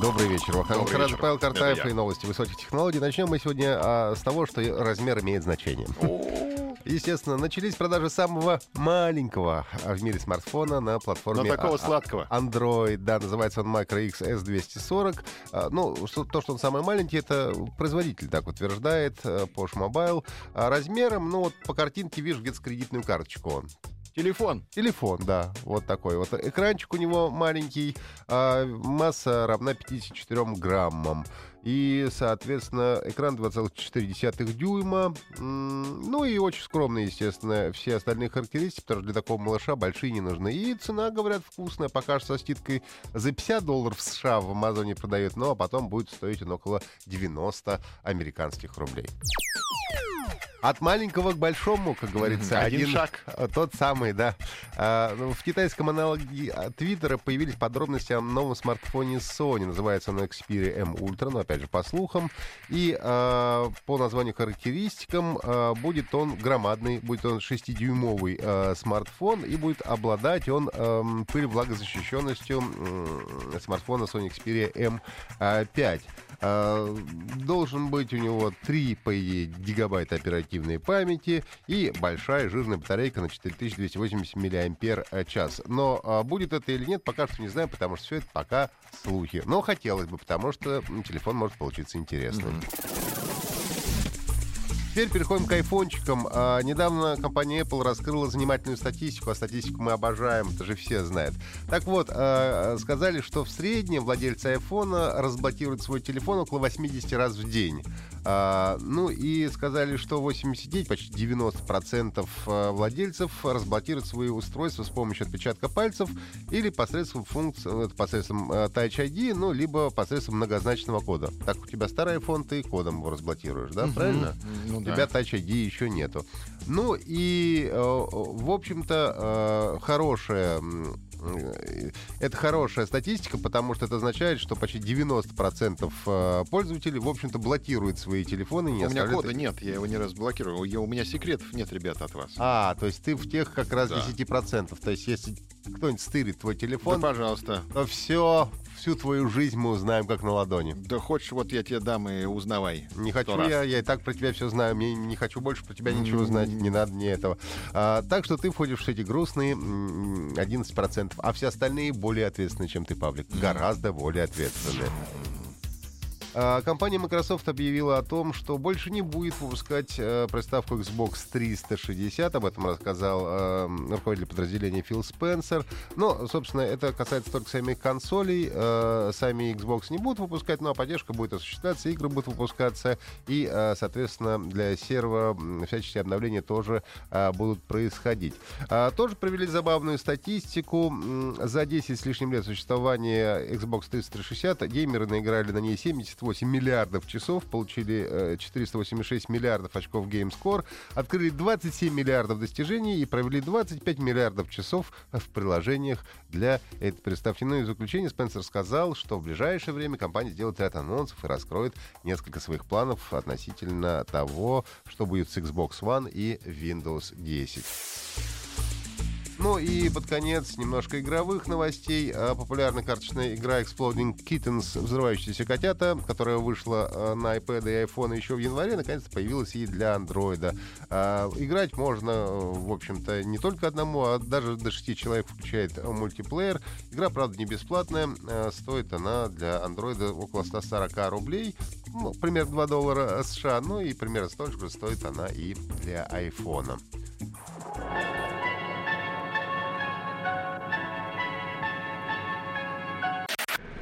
Добрый вечер. Махаил Добрый вечер. Павел Картаев и новости высоких технологий. Начнем мы сегодня а, с того, что размер имеет значение. Естественно, начались продажи самого маленького а, в мире смартфона на платформе Но такого а- а- сладкого. Android. Да, называется он Micro X S240. А, Ну, что- то, что он самый маленький, это производитель так утверждает, Porsche Mobile. А размером, ну вот по картинке вижу где-то кредитную карточку он. Телефон. Телефон, да, вот такой вот. Экранчик у него маленький, а масса равна 54 граммам. И, соответственно, экран 2,4 дюйма. Ну и очень скромный, естественно, все остальные характеристики, потому что для такого малыша большие не нужны. И цена, говорят, вкусная. Пока что со скидкой за 50 долларов США в Амазоне продают, а потом будет стоить он около 90 американских рублей. От маленького к большому, как говорится. Один шаг. а, Тот самый, да. А, ну, в китайском аналоге а, Твиттера появились подробности о новом смартфоне Sony. Называется он Xperia M Ultra, но опять же по слухам. И а, по названию характеристикам будет он громадный, будет он 6-дюймовый а, смартфон и будет обладать он ам, пыль-влагозащищенностью смартфона Sony Xperia M5. А, Должен быть у него 3, по гигабайта оперативной памяти и большая жирная батарейка на 4280 мАч. Но а, будет это или нет, пока что не знаю, потому что все это пока слухи. Но хотелось бы, потому что телефон может получиться интересным. Теперь переходим к айфончикам. А, недавно компания Apple раскрыла занимательную статистику, а статистику мы обожаем, это же все знают. Так вот, а, сказали, что в среднем владельцы айфона разблокируют свой телефон около 80 раз в день. А, ну и сказали, что 89, почти 90% а, владельцев разблокируют свои устройства с помощью отпечатка пальцев или посредством функции, посредством э, Touch ID, ну, либо посредством многозначного кода. Так, у тебя старый iPhone, ты кодом его разблокируешь, да, правильно? Ну У да. тебя Touch ID еще нету. Ну и, э, в общем-то, э, хорошая... э, Это хорошая статистика, потому что это означает, что почти 90% э, пользователей, в общем-то, блокируют свои телефоны. Не У меня кода нет, я его не разблокировал. Я- У меня секретов нет, ребята, от вас. А, то есть ты в тех как раз Да. 10%. То есть если кто-нибудь стырит твой Да, телефон, пожалуйста. то все, всю твою жизнь мы узнаем как на ладони. Да хочешь, вот я тебе дам и узнавай. Не хочу раз. я, я и так про тебя все знаю, мне не хочу больше про тебя ничего знать, не надо мне этого. А, так что ты входишь в эти грустные м, 11%, а все остальные более ответственны, чем ты, Павлик. Гораздо более ответственны. А, Компания Microsoft объявила о том, что больше не будет выпускать э, приставку Xbox 360. Об этом рассказал э, руководитель подразделения Фил Спенсер. Но, собственно, это касается только самих консолей. Э, сами Xbox не будут выпускать, но поддержка будет осуществляться, игры будут выпускаться. И, соответственно, для сервера всяческие обновления тоже будут происходить. А, Тоже провели забавную статистику. За 10 с лишним лет существования Xbox 360 геймеры наиграли на ней 78 миллиардов часов, получили э, 486 миллиардов очков GameScore, открыли 27 миллиардов достижений и провели 25 миллиардов часов в приложениях для этой приставки. Ну и в заключение Спенсер сказал, что в ближайшее время компания сделает ряд анонсов и раскроет несколько своих планов относительно того, что будет с Xbox One и Windows 10. Ну и под конец немножко игровых новостей. А, Популярная карточная игра Exploding Kittens «Взрывающиеся котята», которая вышла а, на iPad и iPhone еще в январе, наконец-то появилась и для Android. А, Играть можно, э, в общем-то, не только одному, а даже до шести человек включает э, мультиплеер. Игра, правда, не бесплатная. Стоит она для Android около 140 рублей. Ну, примерно 2 доллара США. Ну и примерно столько же стоит она и для iPhone.